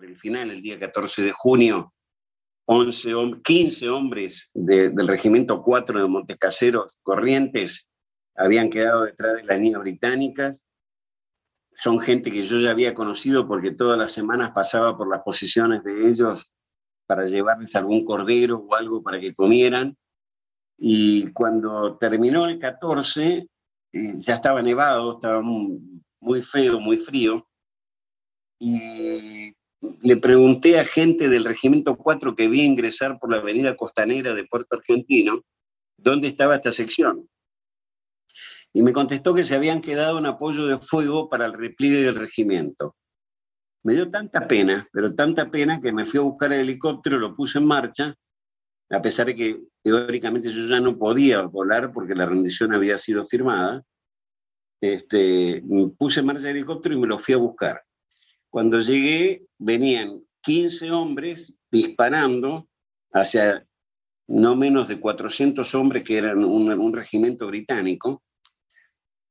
sobre el final, el día 14 de junio, 11, 15 hombres del Regimiento 4 de Montecaseros Corrientes habían quedado detrás de las líneas británicas. Son gente que yo ya había conocido porque todas las semanas pasaba por las posiciones de ellos para llevarles algún cordero o algo para que comieran. Y cuando terminó el 14, eh, ya estaba nevado, estaba muy, feo, muy frío. Y le pregunté a gente del Regimiento 4 que vi ingresar por la avenida costanera de Puerto Argentino, dónde estaba esta sección. Y me contestó que se habían quedado en apoyo de fuego para el repliegue del regimiento. Me dio tanta pena, pero tanta pena que me fui a buscar el helicóptero, lo puse en marcha a pesar de que teóricamente yo ya no podía volar porque la rendición había sido firmada, este, puse en marcha el helicóptero y me lo fui a buscar. Cuando llegué, venían 15 hombres disparando hacia no menos de 400 hombres que eran un, regimiento británico,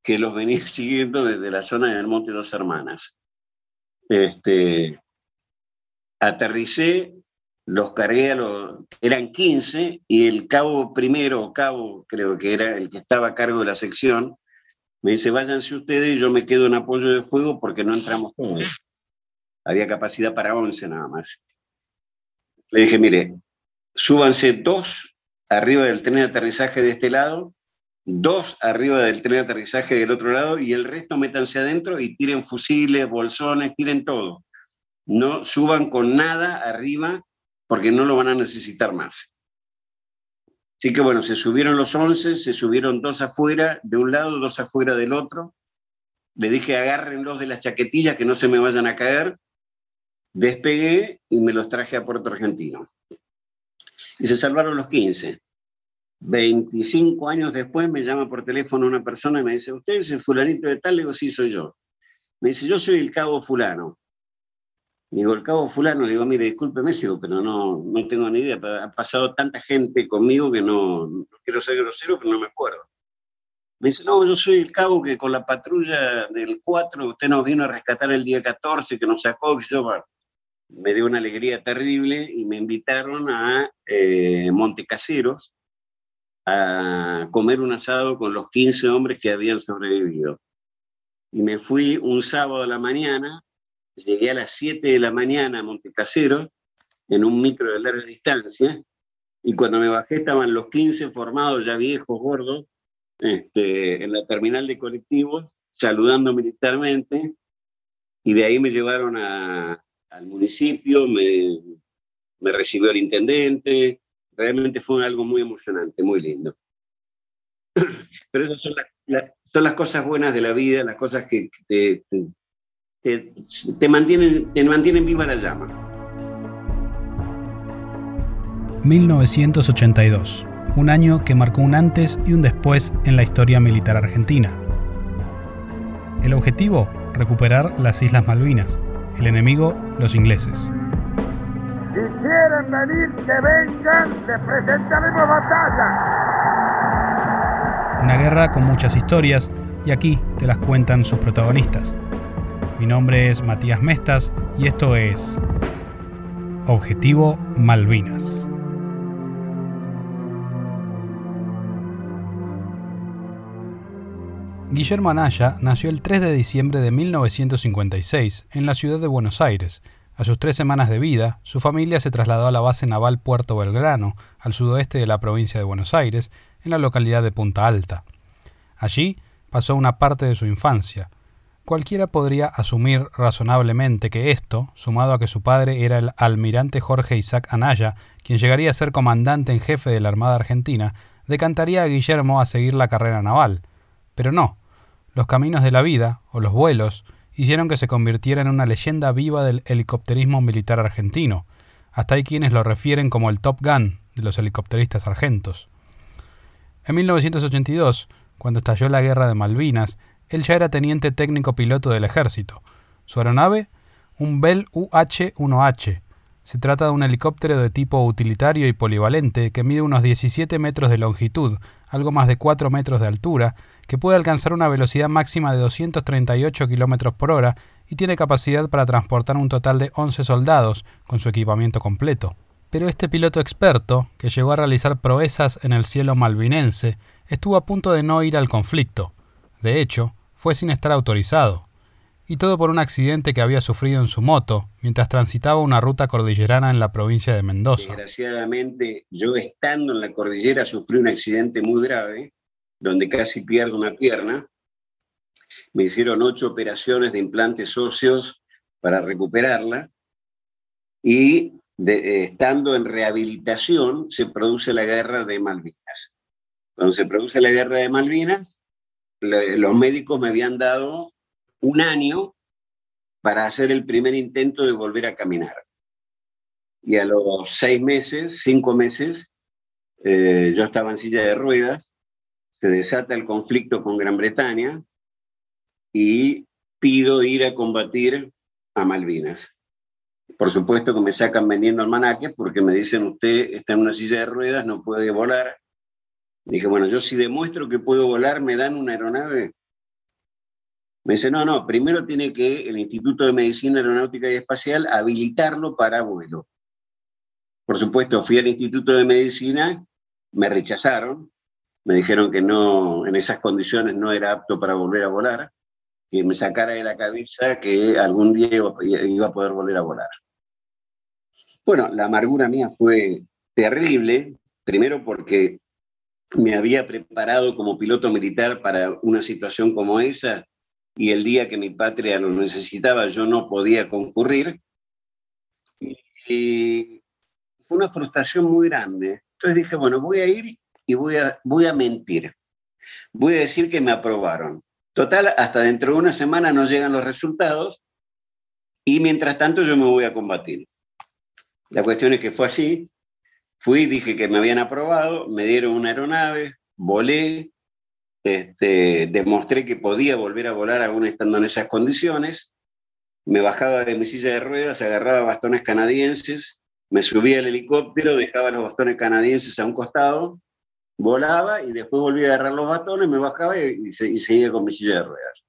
que los venía siguiendo desde la zona del Monte Dos Hermanas. Este, aterricé los cargué a los, eran 15 y el cabo primero, cabo creo que era el que estaba a cargo de la sección, me dice, váyanse ustedes y yo me quedo en apoyo de fuego porque no entramos todos. Había capacidad para 11 nada más. Le dije, mire, súbanse dos arriba del tren de aterrizaje de este lado, dos arriba del tren de aterrizaje del otro lado y el resto métanse adentro y tiren fusiles, bolsones, tiren todo. No suban con nada arriba porque no lo van a necesitar más. Así que bueno, se subieron los 11, se subieron dos afuera de un lado, dos afuera del otro. Le dije, agárrenlos de las chaquetillas que no se me vayan a caer. Despegué y me los traje a Puerto Argentino. Y se salvaron los 15. 25 años después me llama por teléfono una persona y me dice, ¿usted es el fulanito de tal? Le digo, sí, soy yo. Me dice, yo soy el cabo fulano. Digo, el cabo fulano, le digo, mire, discúlpeme, pero no, no tengo ni idea. Ha pasado tanta gente conmigo que no, no quiero ser grosero, pero no me acuerdo. Me dice, no, yo soy el cabo que con la patrulla del 4 usted nos vino a rescatar el día 14, que nos sacó, que yo, me dio una alegría terrible y me invitaron a eh, Montecaseros a comer un asado con los 15 hombres que habían sobrevivido. Y me fui un sábado a la mañana Llegué a las 7 de la mañana a Montecasero en un micro de larga distancia y cuando me bajé estaban los 15 formados, ya viejos, gordos, este, en la terminal de colectivos, saludando militarmente y de ahí me llevaron a, al municipio, me, recibió el intendente, realmente fue algo muy emocionante, muy lindo. Pero esas son, las cosas buenas de la vida, las cosas que, te, te, te mantienen viva la llama. 1982, un año que marcó un antes y un después en la historia militar argentina. El objetivo, recuperar las Islas Malvinas. El enemigo, los ingleses. Si quieren venir, que vengan, les presentaremos batalla. Una guerra con muchas historias y aquí te las cuentan sus protagonistas. Mi nombre es Matías Mestas y esto es Objetivo Malvinas. Guillermo Anaya nació el 3 de diciembre de 1956 en la ciudad de Buenos Aires. A sus tres semanas de vida, su familia se trasladó a la base naval Puerto Belgrano, al sudoeste de la provincia de Buenos Aires, en la localidad de Punta Alta. Allí pasó una parte de su infancia, Cualquiera podría asumir razonablemente que esto, sumado a que su padre era el almirante Jorge Isaac Anaya, quien llegaría a ser comandante en jefe de la Armada Argentina, decantaría a Guillermo a seguir la carrera naval. Pero no. Los caminos de la vida, o los vuelos, hicieron que se convirtiera en una leyenda viva del helicópterismo militar argentino. Hasta hay quienes lo refieren como el Top Gun de los helicópteristas argentos. En 1982, cuando estalló la guerra de Malvinas, él ya era teniente técnico piloto del ejército. Su aeronave, un Bell UH-1H. Se trata de un helicóptero de tipo utilitario y polivalente que mide unos 17 metros de longitud, algo más de 4 metros de altura, que puede alcanzar una velocidad máxima de 238 km por hora y tiene capacidad para transportar un total de 11 soldados con su equipamiento completo. Pero este piloto experto, que llegó a realizar proezas en el cielo malvinense, estuvo a punto de no ir al conflicto. De hecho, fue sin estar autorizado. Y todo por un accidente que había sufrido en su moto mientras transitaba una ruta cordillerana en la provincia de Mendoza. Desgraciadamente, yo estando en la cordillera sufrí un accidente muy grave, donde casi pierdo una pierna. Me hicieron ocho operaciones de implantes óseos para recuperarla. Y eh, estando en rehabilitación, se produce la guerra de Malvinas. Cuando se produce la guerra de Malvinas, los médicos me habían dado un año para hacer el primer intento de volver a caminar. Y a los seis meses, cinco meses, eh, yo estaba en silla de ruedas, se desata el conflicto con Gran Bretaña y pido ir a combatir a Malvinas. Por supuesto que me sacan vendiendo almanaques porque me dicen, usted está en una silla de ruedas, no puede volar. Dije, bueno, yo si demuestro que puedo volar, ¿me dan una aeronave? Me dice, no, no, primero tiene que el Instituto de Medicina Aeronáutica y Espacial habilitarlo para vuelo. Por supuesto, fui al Instituto de Medicina, me rechazaron, me dijeron que no, en esas condiciones no era apto para volver a volar que me sacara de la cabeza que algún día iba a poder volver a volar. Bueno, la amargura mía fue terrible, primero porque me había preparado como piloto militar para una situación como esa y el día que mi patria lo necesitaba yo no podía concurrir. Y fue una frustración muy grande. Entonces dije, bueno, voy a ir y voy a, voy a mentir. Voy a decir que me aprobaron. Total, hasta dentro de una semana no llegan los resultados y mientras tanto yo me voy a combatir. La cuestión es que fue así. Fui, dije que me habían aprobado, me dieron una aeronave, volé, este, demostré que podía volver a volar aún estando en esas condiciones. Me bajaba de mi silla de ruedas, agarraba bastones canadienses, me subía al helicóptero, dejaba los bastones canadienses a un costado volaba y después volví a agarrar los batones, me bajaba y, seguía con mi silla de ruedas.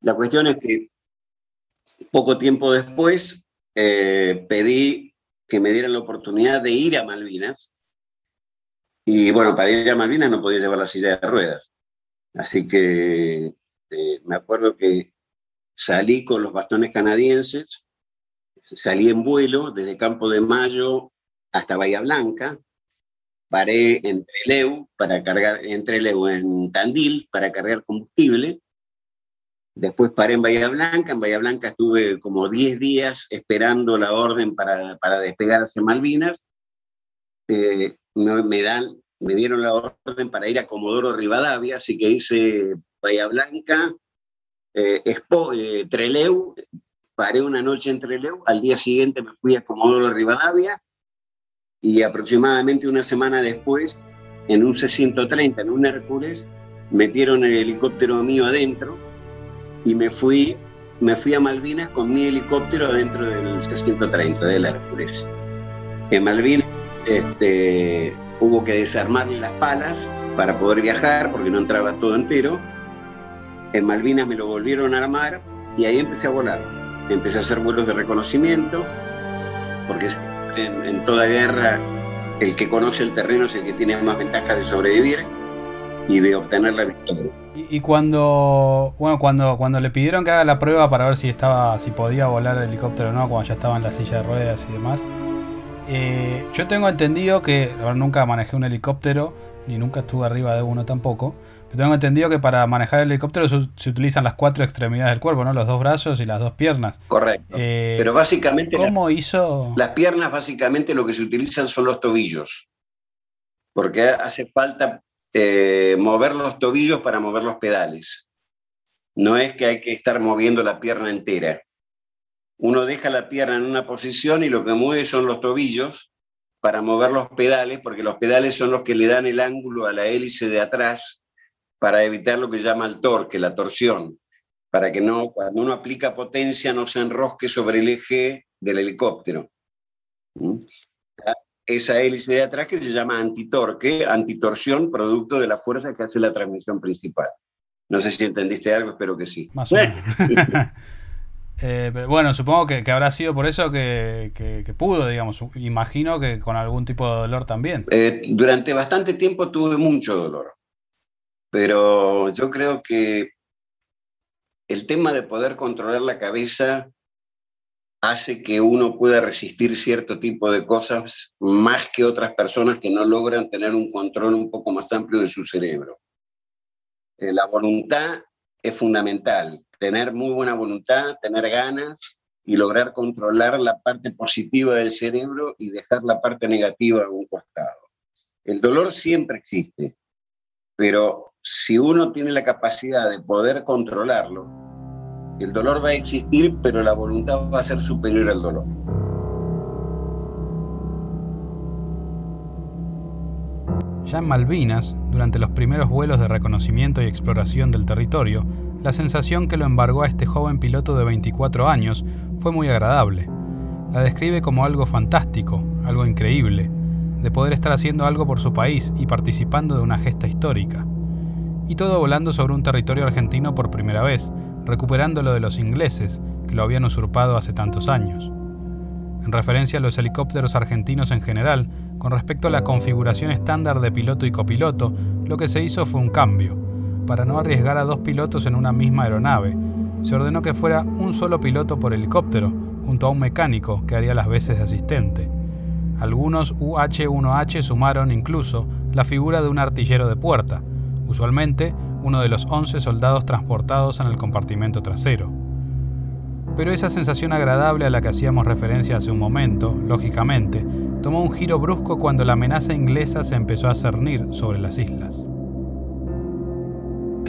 La cuestión es que poco tiempo después eh, pedí que me dieran la oportunidad de ir a Malvinas. Y bueno, para ir a Malvinas no podía llevar la silla de ruedas. Así que eh, me acuerdo que salí con los bastones canadienses, salí en vuelo desde Campo de Mayo hasta Bahía Blanca, paré en Treleu para cargar, en Treleu, en Tandil, para cargar combustible. Después paré en Bahía Blanca. En Bahía Blanca estuve como 10 días esperando la orden para, para despegar hacia Malvinas. Eh, me, dan, me dieron la orden para ir a Comodoro Rivadavia, así que hice Bahía Blanca, eh, Expo, eh, Treleu, paré una noche en Treleu, al día siguiente me fui a Comodoro Rivadavia, y aproximadamente una semana después, en un C-130, en un Hércules, metieron el helicóptero mío adentro y me fui, me fui a Malvinas con mi helicóptero adentro del C-130, del Hércules. En Malvinas este, hubo que desarmarle las palas para poder viajar porque no entraba todo entero. En Malvinas me lo volvieron a armar y ahí empecé a volar. Empecé a hacer vuelos de reconocimiento porque en, toda guerra el que conoce el terreno es el que tiene más ventaja de sobrevivir y de obtener la victoria. Y, cuando bueno cuando cuando le pidieron que haga la prueba para ver si estaba si podía volar el helicóptero o no cuando ya estaba en la silla de ruedas y demás eh, yo tengo entendido que nunca manejé un helicóptero ni nunca estuve arriba de uno tampoco tengo entendido que para manejar el helicóptero se, utilizan las cuatro extremidades del cuerpo, ¿no? Los dos brazos y las dos piernas. Correcto. Eh, Pero básicamente. ¿Cómo hizo? Las piernas, básicamente, lo que se utilizan son los tobillos. Porque hace falta eh, mover los tobillos para mover los pedales. No es que hay que estar moviendo la pierna entera. Uno deja la pierna en una posición y lo que mueve son los tobillos para mover los pedales, porque los pedales son los que le dan el ángulo a la hélice de atrás para evitar lo que llama el torque, la torsión, para que no, cuando uno aplica potencia no se enrosque sobre el eje del helicóptero. ¿Mm? Esa hélice de atrás que se llama antitorque, antitorsión, producto de la fuerza que hace la transmisión principal. No sé si entendiste algo, espero que sí. Más o menos. Eh, bueno, supongo que, habrá sido por eso que, pudo, digamos. Imagino que con algún tipo de dolor también. Eh, durante bastante tiempo tuve mucho dolor, pero yo creo que el tema de poder controlar la cabeza hace que uno pueda resistir cierto tipo de cosas más que otras personas que no logran tener un control un poco más amplio de su cerebro. Eh, la voluntad es fundamental, tener muy buena voluntad, tener ganas y lograr controlar la parte positiva del cerebro y dejar la parte negativa a un costado. El dolor siempre existe, pero si uno tiene la capacidad de poder controlarlo, el dolor va a existir, pero la voluntad va a ser superior al dolor. Ya en Malvinas, durante los primeros vuelos de reconocimiento y exploración del territorio, la sensación que lo embargó a este joven piloto de 24 años fue muy agradable. La describe como algo fantástico, algo increíble, de poder estar haciendo algo por su país y participando de una gesta histórica. Y todo volando sobre un territorio argentino por primera vez, recuperando lo de los ingleses, que lo habían usurpado hace tantos años. En referencia a los helicópteros argentinos en general, con respecto a la configuración estándar de piloto y copiloto, lo que se hizo fue un cambio. Para no arriesgar a dos pilotos en una misma aeronave, se ordenó que fuera un solo piloto por helicóptero, junto a un mecánico que haría las veces de asistente. Algunos UH-1H sumaron incluso la figura de un artillero de puerta, usualmente uno de los 11 soldados transportados en el compartimento trasero. Pero esa sensación agradable a la que hacíamos referencia hace un momento, lógicamente, tomó un giro brusco cuando la amenaza inglesa se empezó a cernir sobre las islas.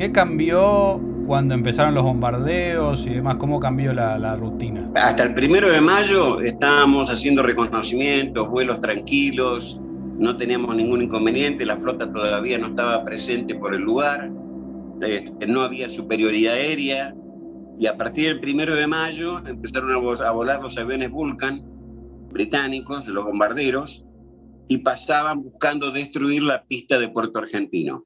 ¿Qué cambió cuando empezaron los bombardeos y demás? ¿Cómo cambió la, la, rutina? Hasta el primero de mayo estábamos haciendo reconocimientos, vuelos tranquilos, no teníamos ningún inconveniente, la flota todavía no estaba presente por el lugar. Este, no había superioridad aérea, y a partir del primero de mayo empezaron a, volar los aviones Vulcan británicos, los bombarderos, y pasaban buscando destruir la pista de Puerto Argentino.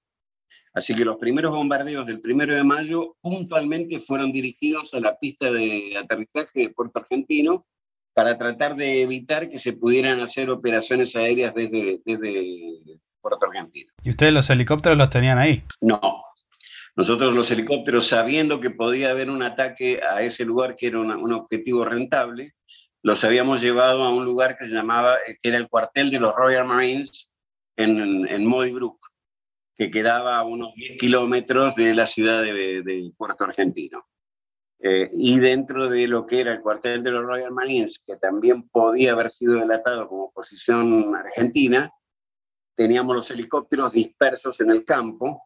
Así que los primeros bombardeos del primero de mayo puntualmente fueron dirigidos a la pista de aterrizaje de Puerto Argentino para tratar de evitar que se pudieran hacer operaciones aéreas desde, desde Puerto Argentino. ¿Y ustedes los helicópteros los tenían ahí? No, nosotros los helicópteros, sabiendo que podía haber un ataque a ese lugar que era un objetivo rentable, los habíamos llevado a un lugar que se llamaba, que era el cuartel de los Royal Marines en, en Brook, que quedaba a unos 10 kilómetros de la ciudad de, Puerto Argentino. Eh, y dentro de lo que era el cuartel de los Royal Marines, que también podía haber sido delatado como posición argentina, teníamos los helicópteros dispersos en el campo,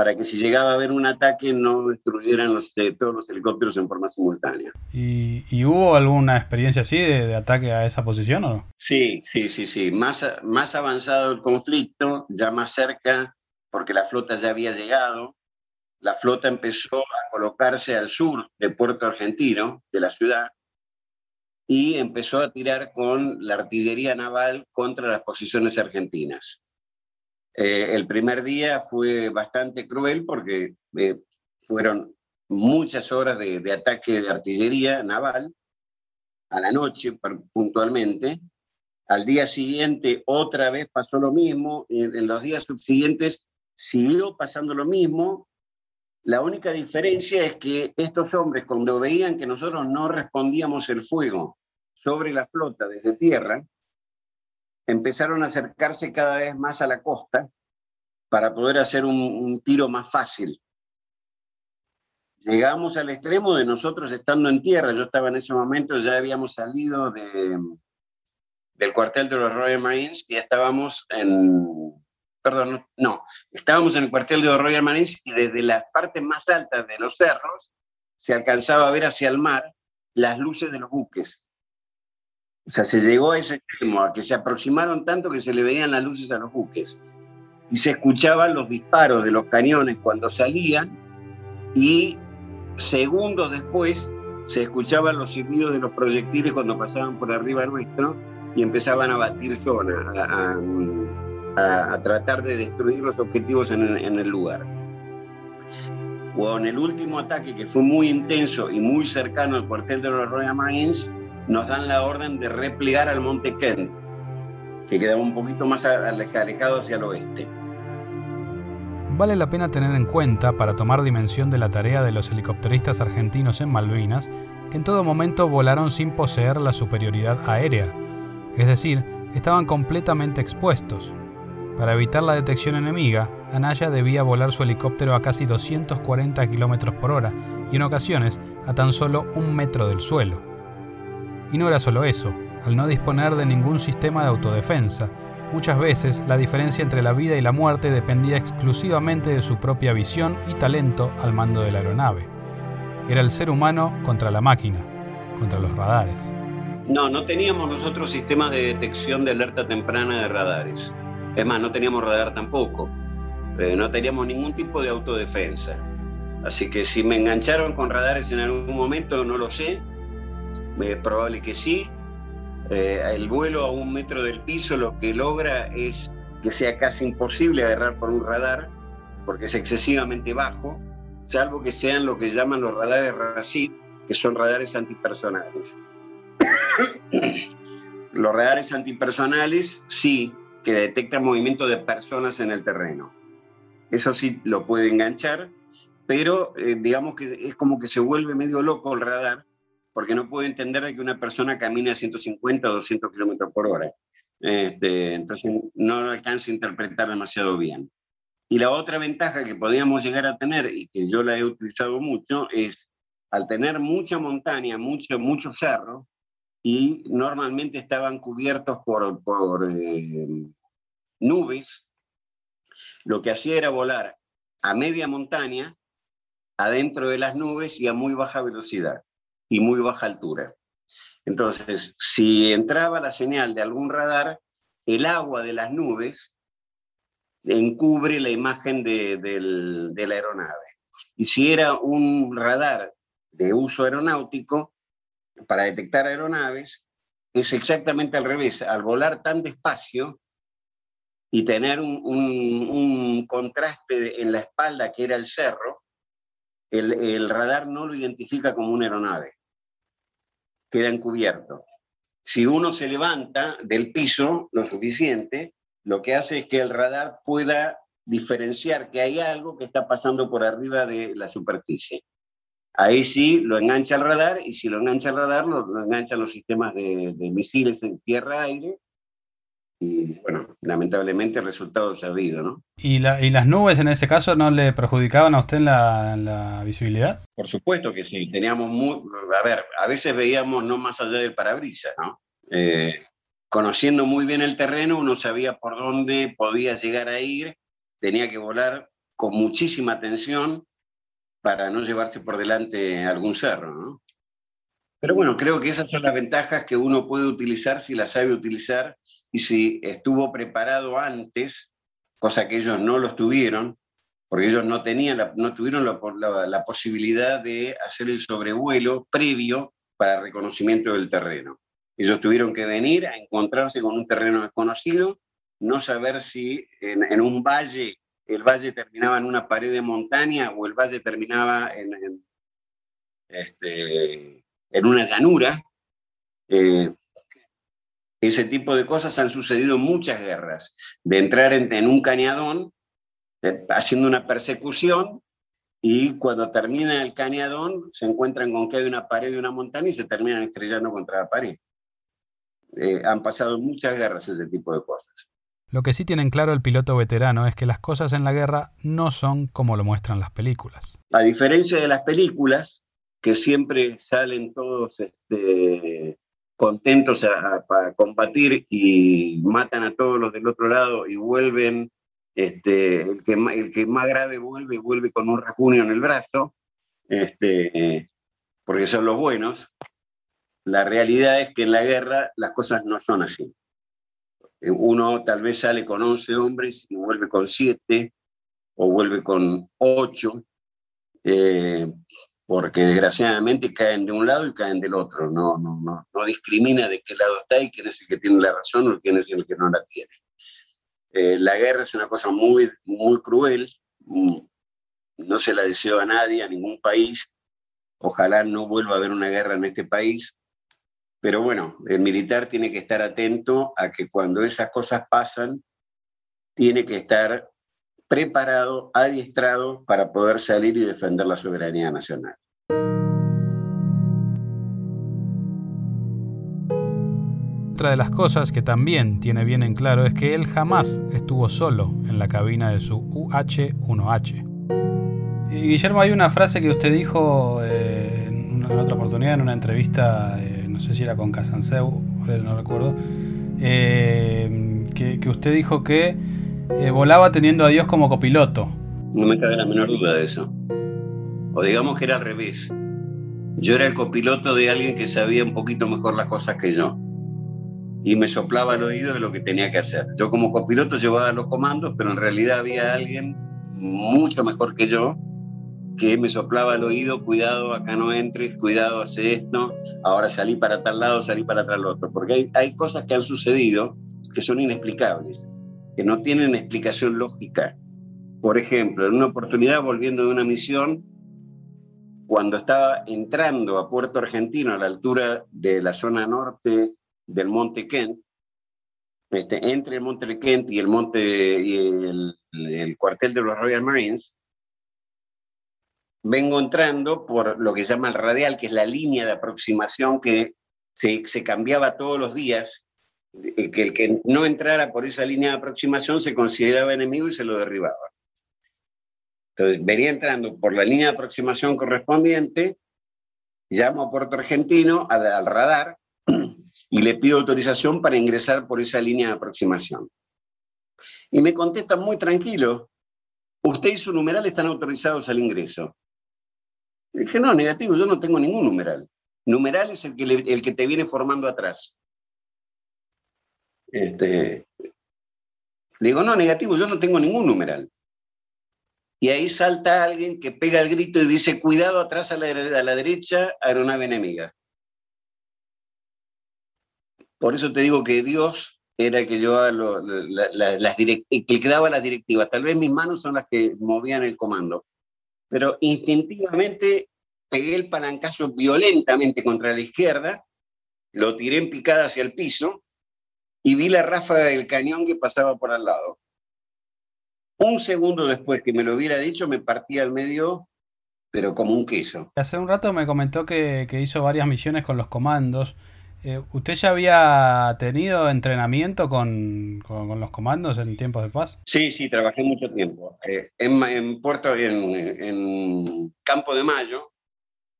para que si llegaba a haber un ataque no destruyeran los, eh, todos los helicópteros en forma simultánea. ¿Y, hubo alguna experiencia así de, ataque a esa posición o no? Sí, sí, sí, sí. Más, más avanzado el conflicto, ya más cerca, porque la flota ya había llegado, la flota empezó a colocarse al sur de Puerto Argentino, de la ciudad, y empezó a tirar con la artillería naval contra las posiciones argentinas. Eh, el primer día fue bastante cruel porque eh, fueron muchas horas de, ataque de artillería naval, a la noche puntualmente. Al día siguiente otra vez pasó lo mismo, y en los días subsiguientes siguió pasando lo mismo. La única diferencia es que estos hombres, cuando veían que nosotros no respondíamos el fuego sobre la flota desde tierra, empezaron a acercarse cada vez más a la costa para poder hacer un, tiro más fácil. Llegamos al extremo de nosotros estando en tierra. Yo estaba en ese momento, ya habíamos salido de, del cuartel de los Royal Marines y estábamos en, perdón, no, estábamos en el cuartel de Royal Marines y desde las partes más altas de los cerros se alcanzaba a ver hacia el mar las luces de los buques. O sea, se llegó a ese extremo, a que se aproximaron tanto que se le veían las luces a los buques. Y se escuchaban los disparos de los cañones cuando salían y segundos después se escuchaban los silbidos de los proyectiles cuando pasaban por arriba nuestro y empezaban a batir zona, a, tratar de destruir los objetivos en el lugar. con el último ataque que fue muy intenso y muy cercano al cuartel de los Royal Marines, nos dan la orden de replegar al Monte Kent, que quedaba un poquito más alejado hacia el oeste. Vale la pena tener en cuenta, para tomar dimensión de la tarea de los helicópteristas argentinos en Malvinas, que en todo momento volaron sin poseer la superioridad aérea, es decir, estaban completamente expuestos. Para evitar la detección enemiga, Anaya debía volar su helicóptero a casi 240 km por hora y en ocasiones a tan solo un metro del suelo. Y no era solo eso, al no disponer de ningún sistema de autodefensa, muchas veces la diferencia entre la vida y la muerte dependía exclusivamente de su propia visión y talento al mando de la aeronave. Era el ser humano contra la máquina, contra los radares. No, no teníamos nosotros sistemas de detección de alerta temprana de radares. Es más, no teníamos radar tampoco. Eh, no teníamos ningún tipo de autodefensa. Así que si me engancharon con radares en algún momento, no lo sé. Es probable que sí. Eh, el vuelo a un metro del piso lo que logra es que sea casi imposible agarrar por un radar, porque es excesivamente bajo, salvo que sean lo que llaman los radares RACID, que son radares antipersonales. los radares antipersonales sí que detectan movimiento de personas en el terreno. Eso sí lo puede enganchar, pero eh, digamos que es como que se vuelve medio loco el radar, porque no puede entender que una persona camine a 150 o 200 kilómetros por hora. Este, entonces no lo alcanza a interpretar demasiado bien. Y la otra ventaja que podíamos llegar a tener, y que yo la he utilizado mucho, es al tener mucha montaña, mucho, mucho cerro, y normalmente estaban cubiertos por, por eh, nubes, lo que hacía era volar a media montaña, adentro de las nubes y a muy baja velocidad y muy baja altura. Entonces, si entraba la señal de algún radar, el agua de las nubes encubre la imagen de, de la aeronave. Y si era un radar de uso aeronáutico, para detectar aeronaves, es exactamente al revés. Al volar tan despacio, y tener un, contraste en la espalda que era el cerro, el, radar no lo identifica como una aeronave, queda encubierto. Si uno se levanta del piso lo suficiente, lo que hace es que el radar pueda diferenciar que hay algo que está pasando por arriba de la superficie. Ahí sí lo engancha el radar y si lo engancha el radar, lo, enganchan los sistemas de, de misiles en tierra-aire y bueno, lamentablemente el resultado se ha habido, ¿no? ¿Y, las nubes en ese caso no le perjudicaban a usted en la, visibilidad? Por supuesto que sí, teníamos muy, a ver, a veces veíamos no más allá del parabrisas, ¿no? Eh, conociendo muy bien el terreno, uno sabía por dónde podía llegar a ir, tenía que volar con muchísima atención para no llevarse por delante algún cerro, ¿no? Pero bueno, creo que esas son las ventajas que uno puede utilizar si las sabe utilizar y si estuvo preparado antes, cosa que ellos no lo estuvieron, porque ellos no, tenían no tuvieron la, posibilidad de hacer el sobrevuelo previo para reconocimiento del terreno. Ellos tuvieron que venir a encontrarse con un terreno desconocido, no saber si en, un valle, el valle terminaba en una pared de montaña o el valle terminaba en, este, en una llanura. Eh, ese tipo de cosas han sucedido muchas guerras, de entrar en, un cañadón eh, haciendo una persecución y cuando termina el cañadón se encuentran con que hay una pared de una montaña y se terminan estrellando contra la pared. Eh, han pasado muchas guerras ese tipo de cosas. Lo que sí tienen claro el piloto veterano es que las cosas en la guerra no son como lo muestran las películas. A diferencia de las películas, que siempre salen todos este, contentos para combatir y matan a todos los del otro lado y vuelven, este, el, que, el que más grave vuelve, vuelve con un rajunio en el brazo, este, porque son los buenos. La realidad es que en la guerra las cosas no son así. Uno tal vez sale con 11 hombres y vuelve con 7 o vuelve con 8. Eh, porque desgraciadamente caen de un lado y caen del otro, no, no, no, no discrimina de qué lado está y quién es el que tiene la razón o quién es el que no la tiene. Eh, la guerra es una cosa muy, muy cruel, mm, no se la deseo a nadie, a ningún país. Ojalá no vuelva a haber una guerra en este país. Pero bueno, el militar tiene que estar atento a que cuando esas cosas pasan, tiene que estar preparado, adiestrado para poder salir y defender la soberanía nacional. Otra de las cosas que también tiene bien en claro es que él jamás estuvo solo en la cabina de su UH-1H. Guillermo, hay una frase que usted dijo eh, en, otra oportunidad, en una entrevista, eh, no sé si era con Casanseu, eh, no recuerdo, que, usted dijo que volaba teniendo a Dios como copiloto. No me cabe la menor duda de eso. O digamos que era al revés. Yo era el copiloto de alguien que sabía un poquito mejor las cosas que yo. Y me soplaba al oído de lo que tenía que hacer. Yo como copiloto llevaba los comandos, pero en realidad había alguien mucho mejor que yo que me soplaba al oído, cuidado, acá no entres, cuidado, hace esto, ahora salí para tal lado, salí para tal otro, porque hay, cosas que han sucedido que son inexplicables, que no tienen explicación lógica. Por ejemplo, en una oportunidad volviendo de una misión, cuando estaba entrando a Puerto Argentino a la altura de la zona norte del Monte Kent, este, entre el Monte Kent y el monte y el cuartel de los Royal Marines, vengo entrando por lo que se llama el radial, que es la línea de aproximación que se, cambiaba todos los días, eh, que el que no entrara por esa línea de aproximación se consideraba enemigo y se lo derribaba. Entonces, venía entrando por la línea de aproximación correspondiente, llamo a Puerto Argentino al, al radar y le pido autorización para ingresar por esa línea de aproximación. Y me contesta muy tranquilo, usted y su numeral están autorizados al ingreso. Le dije, no, negativo, yo no tengo ningún numeral. Numeral es el que, el que te viene formando atrás. Este, digo, no, negativo, yo no tengo ningún numeral. Y ahí salta alguien que pega el grito y dice, cuidado atrás a la, a la derecha, aeronave enemiga. Por eso te digo que Dios era el que llevaba las el que daba las directivas. Tal vez mis manos son las que movían el comando pero instintivamente pegué el palancazo violentamente contra la izquierda, lo tiré en picada hacia el piso y vi la ráfaga del cañón que pasaba por al lado. Un segundo después que me lo hubiera dicho, me partía al medio, pero como un queso. Hace un rato me comentó que, que hizo varias misiones con los comandos. Eh, ¿Usted ya había tenido entrenamiento con, con, los comandos en tiempos de paz? Sí, sí, trabajé mucho tiempo. Eh, en, en, Puerto, en, en, Campo de Mayo,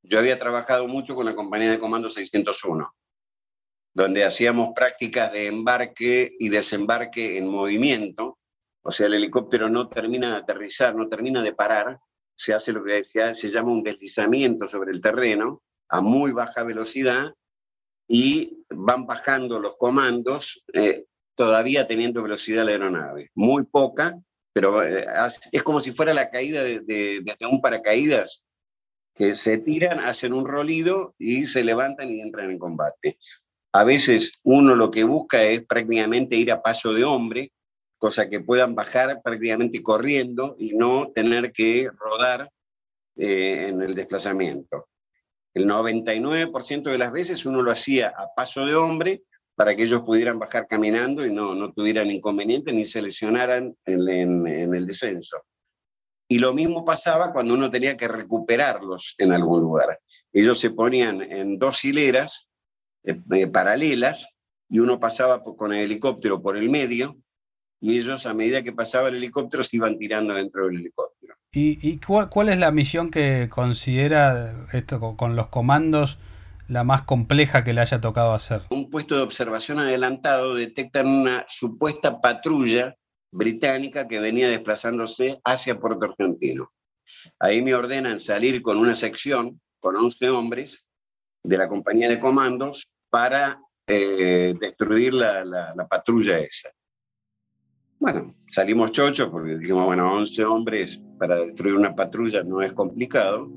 yo había trabajado mucho con la compañía de comando 601, donde hacíamos prácticas de embarque y desembarque en movimiento. O sea, el helicóptero no termina de aterrizar, no termina de parar, se hace lo que se, se llama un deslizamiento sobre el terreno a muy baja velocidad y van bajando los comandos, eh, todavía teniendo velocidad la aeronave. Muy poca, pero eh, es como si fuera la caída de, un paracaídas, que se tiran, hacen un rolido y se levantan y entran en combate. A veces uno lo que busca es prácticamente ir a paso de hombre, cosa que puedan bajar prácticamente corriendo y no tener que rodar eh, en el desplazamiento. El 99% de las veces uno lo hacía a paso de hombre para que ellos pudieran bajar caminando y no, no tuvieran inconveniente ni se lesionaran en, el descenso. Y lo mismo pasaba cuando uno tenía que recuperarlos en algún lugar. Ellos se ponían en dos hileras eh, eh, paralelas y uno pasaba con el helicóptero por el medio y ellos a medida que pasaba el helicóptero se iban tirando dentro del helicóptero. ¿Y, cuál, es la misión que considera esto con, los comandos la más compleja que le haya tocado hacer? Un puesto de observación adelantado detectan una supuesta patrulla británica que venía desplazándose hacia Puerto Argentino. Ahí me ordenan salir con una sección, con 11 hombres, de la compañía de comandos para eh, destruir la patrulla esa. Bueno, salimos chochos porque dijimos, bueno, 11 hombres para destruir una patrulla no es complicado.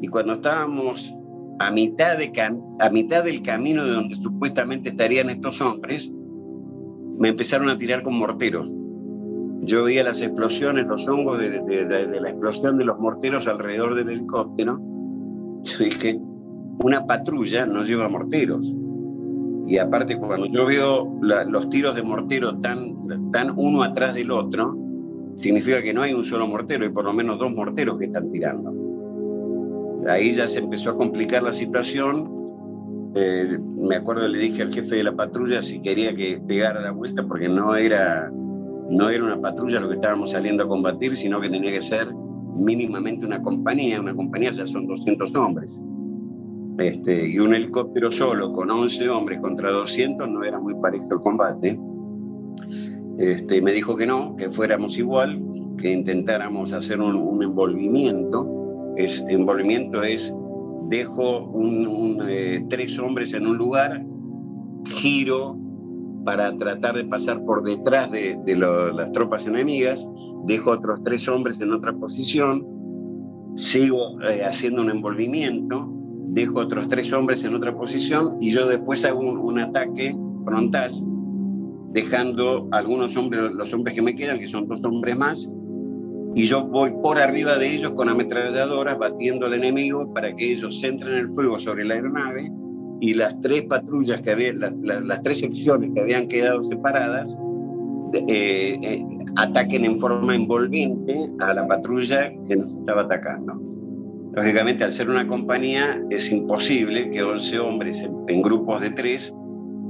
Y cuando estábamos a mitad, de a mitad del camino de donde supuestamente estarían estos hombres, me empezaron a tirar con morteros. yo veía las explosiones, los hongos de, la explosión de los morteros alrededor del helicóptero. Yo dije, una patrulla no lleva morteros. Y aparte, cuando yo veo los tiros de mortero tan, tan uno atrás del otro, significa que no hay un solo mortero, hay por lo menos dos morteros que están tirando. Ahí ya se empezó a complicar la situación. Eh, me acuerdo, le dije al jefe de la patrulla si quería que pegara la vuelta, porque no era no era una patrulla lo que estábamos saliendo a combatir, sino que tenía que ser mínimamente una compañía. Una compañía ya son 200 hombres. Este, y un helicóptero solo con 11 hombres contra 200 no era muy parejo el combate. Este, me dijo que no, que fuéramos igual, que intentáramos hacer un, envolvimiento. Es, envolvimiento es, dejo eh, tres hombres en un lugar, giro, para tratar de pasar por detrás de, las tropas enemigas, dejo otros tres hombres en otra posición, sigo eh, haciendo un envolvimiento, dejo otros tres hombres en otra posición y yo después hago un, ataque frontal, dejando algunos hombres, los hombres que me quedan, que son dos hombres más, y yo voy por arriba de ellos con ametralladoras, batiendo al enemigo para que ellos centren el fuego sobre la aeronave y las tres patrullas que habían, las tres secciones que habían quedado separadas, eh, eh, ataquen en forma envolvente a la patrulla que nos estaba atacando. Lógicamente, al ser una compañía, es imposible que 11 hombres en, grupos de tres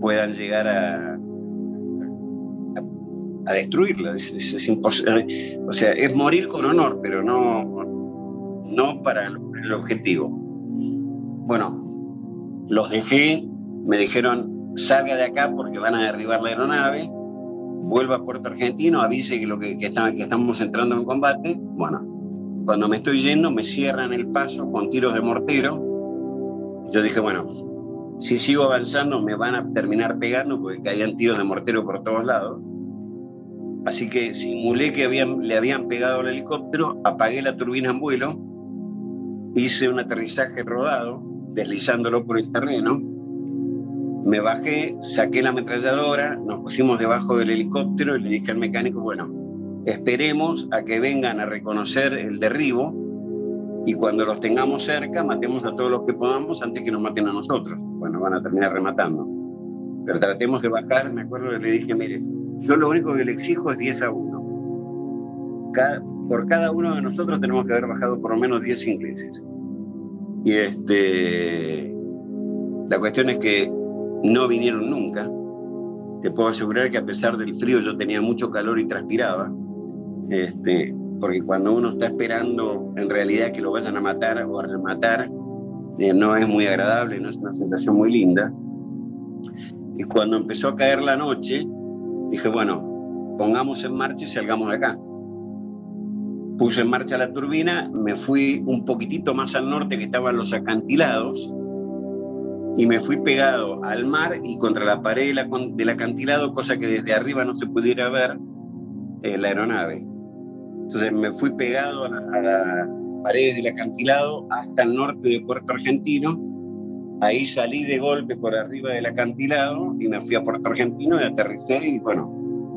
puedan llegar a, a, destruirla. Es, imposible. O sea, es morir con honor, pero no, no para el objetivo. Bueno, los dejé, me dijeron, salga de acá porque van a derribar la aeronave, vuelva a Puerto Argentino, avise que, lo que, que, que estamos entrando en combate. Bueno, cuando me estoy yendo me cierran el paso con tiros de mortero. Yo dije, bueno, si sigo avanzando me van a terminar pegando porque caían tiros de mortero por todos lados. Así que simulé que le habían pegado al helicóptero, apagué la turbina en vuelo, hice un aterrizaje rodado, deslizándolo por el terreno. Me bajé, saqué la ametralladora, nos pusimos debajo del helicóptero y le dije al mecánico, bueno, esperemos a que vengan a reconocer el derribo y cuando los tengamos cerca, matemos a todos los que podamos antes que nos maten a nosotros. Bueno, van a terminar rematando. Pero tratemos de bajar, me acuerdo que le dije, mire, yo lo único que le exijo es 10 a 1. por cada uno de nosotros tenemos que haber bajado por lo menos 10 ingleses. Y este, la cuestión es que no vinieron nunca. Te puedo asegurar que a pesar del frío yo tenía mucho calor y transpiraba. Este, porque cuando uno está esperando en realidad que lo vayan a matar o a rematar, eh, no es muy agradable, no es una sensación muy linda. Y cuando empezó a caer la noche, dije, bueno, pongamos en marcha y salgamos de acá puse en marcha la turbina, me fui un poquitito más al norte que estaban los acantilados y me fui pegado al mar y contra la pared del acantilado, cosa que desde arriba no se pudiera ver eh, la aeronave. Entonces me fui pegado a la, pared del acantilado hasta el norte de Puerto Argentino. Ahí salí de golpe por arriba del acantilado y me fui a Puerto Argentino y aterricé y bueno,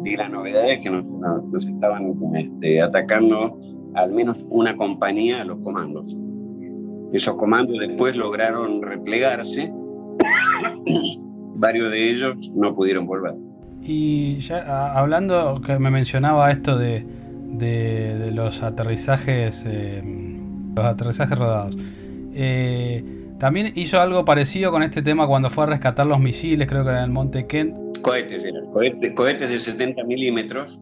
vi la novedad es que nos, estaban este, atacando al menos una compañía a los comandos. Esos comandos después lograron replegarse, varios de ellos no pudieron volver. Y ya hablando, que me mencionaba esto de, de, los aterrizajes, eh, los aterrizajes rodados. Eh, también hizo algo parecido con este tema cuando fue a rescatar los misiles, creo que en el Monte Kent, cohetes eran, cohetes, de 70 milímetros.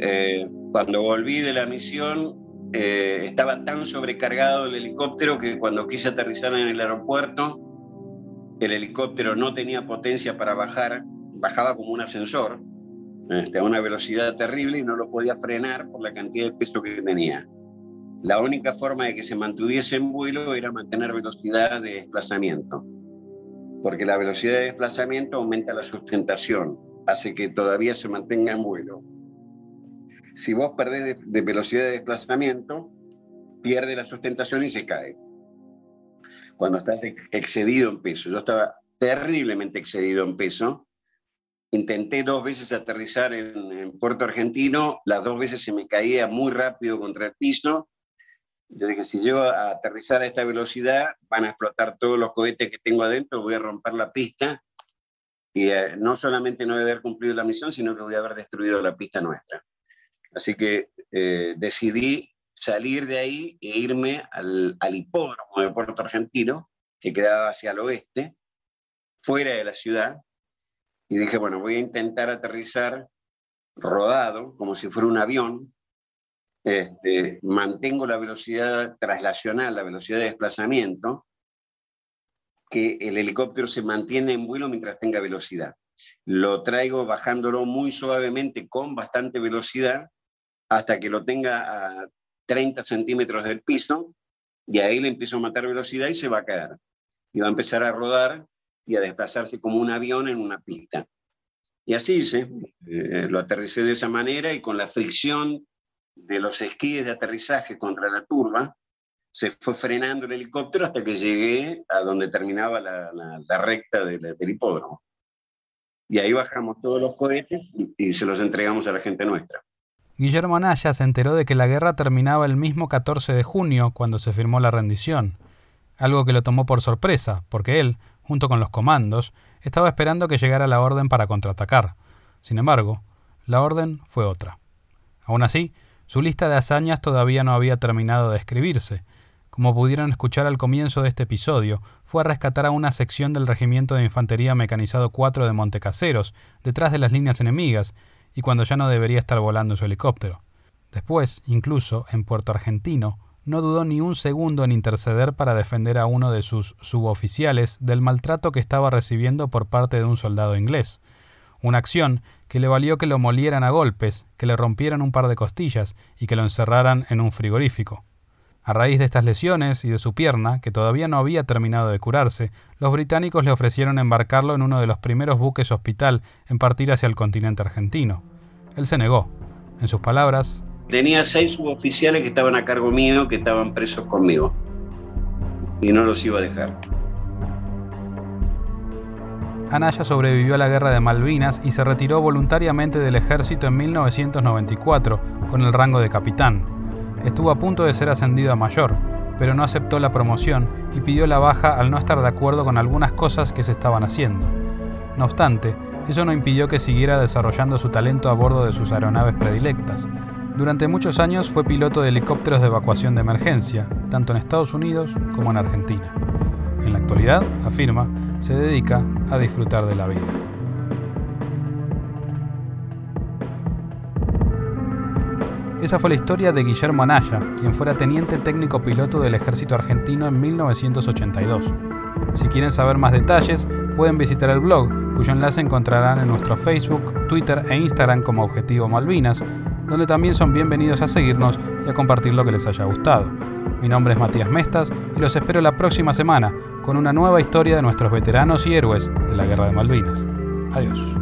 Eh, cuando volví de la misión, eh, estaba tan sobrecargado el helicóptero que cuando quise aterrizar en el aeropuerto, el helicóptero no tenía potencia para bajar, bajaba como un ascensor, este, a una velocidad terrible y no lo podía frenar por la cantidad de peso que tenía. La única forma de que se mantuviese en vuelo era mantener velocidad de desplazamiento porque la velocidad de desplazamiento aumenta la sustentación, hace que todavía se mantenga en vuelo. Si vos perdés de, velocidad de desplazamiento, pierde la sustentación y se cae. Cuando estás excedido en peso, yo estaba terriblemente excedido en peso, intenté dos veces aterrizar en, Puerto Argentino, las dos veces se me caía muy rápido contra el piso. Yo dije, si llego a aterrizar a esta velocidad, van a explotar todos los cohetes que tengo adentro, voy a romper la pista y eh, no solamente no voy a haber cumplido la misión, sino que voy a haber destruido la pista nuestra. Así que eh, decidí salir de ahí e irme al, al hipódromo de Puerto Argentino, que quedaba hacia el oeste, fuera de la ciudad, y dije, bueno, voy a intentar aterrizar rodado, como si fuera un avión, este, mantengo la velocidad traslacional, la velocidad de desplazamiento, que el helicóptero se mantiene en vuelo mientras tenga velocidad. Lo traigo bajándolo muy suavemente con bastante velocidad hasta que lo tenga a 30 centímetros del piso y ahí le empiezo a matar velocidad y se va a caer. Y va a empezar a rodar y a desplazarse como un avión en una pista. Y así hice, eh, lo aterricé de esa manera y con la fricción de los esquíes de aterrizaje contra la turba, se fue frenando el helicóptero hasta que llegué a donde terminaba la, recta del hipódromo. Y ahí bajamos todos los cohetes y, y se los entregamos a la gente nuestra. Guillermo Anaya se enteró de que la guerra terminaba el mismo 14 de junio cuando se firmó la rendición, algo que lo tomó por sorpresa, porque él, junto con los comandos, estaba esperando que llegara la orden para contraatacar. Sin embargo, la orden fue otra. Aún así, su lista de hazañas todavía no había terminado de escribirse. Como pudieron escuchar al comienzo de este episodio, fue a rescatar a una sección del Regimiento de Infantería Mecanizado 4 de Montecaseros, detrás de las líneas enemigas, y cuando ya no debería estar volando su helicóptero. Después, incluso, en Puerto Argentino, no dudó ni un segundo en interceder para defender a uno de sus suboficiales del maltrato que estaba recibiendo por parte de un soldado inglés. Una acción que le valió que lo molieran a golpes, que le rompieran un par de costillas y que lo encerraran en un frigorífico. A raíz de estas lesiones y de su pierna, que todavía no había terminado de curarse, los británicos le ofrecieron embarcarlo en uno de los primeros buques hospital en partir hacia el continente argentino. Él se negó. En sus palabras, Tenía seis suboficiales que estaban a cargo mío, que estaban presos conmigo. Y no los iba a dejar. Anaya sobrevivió a la guerra de Malvinas y se retiró voluntariamente del ejército en 1994 con el rango de capitán. Estuvo a punto de ser ascendido a mayor, pero no aceptó la promoción y pidió la baja al no estar de acuerdo con algunas cosas que se estaban haciendo. No obstante, eso no impidió que siguiera desarrollando su talento a bordo de sus aeronaves predilectas, durante muchos años fue piloto de helicópteros de evacuación de emergencia, tanto en Estados Unidos como en Argentina. En la actualidad, afirma, se dedica a disfrutar de la vida. Esa fue la historia de Guillermo Anaya, quien fuera teniente técnico piloto del ejército argentino en 1982. Si quieren saber más detalles, pueden visitar el blog, cuyo enlace encontrarán en nuestro Facebook, Twitter e Instagram como Objetivo Malvinas, donde también son bienvenidos a seguirnos y a compartir lo que les haya gustado. Mi nombre es Matías Mestas y los espero la próxima semana con una nueva historia de nuestros veteranos y héroes de la Guerra de Malvinas. Adiós.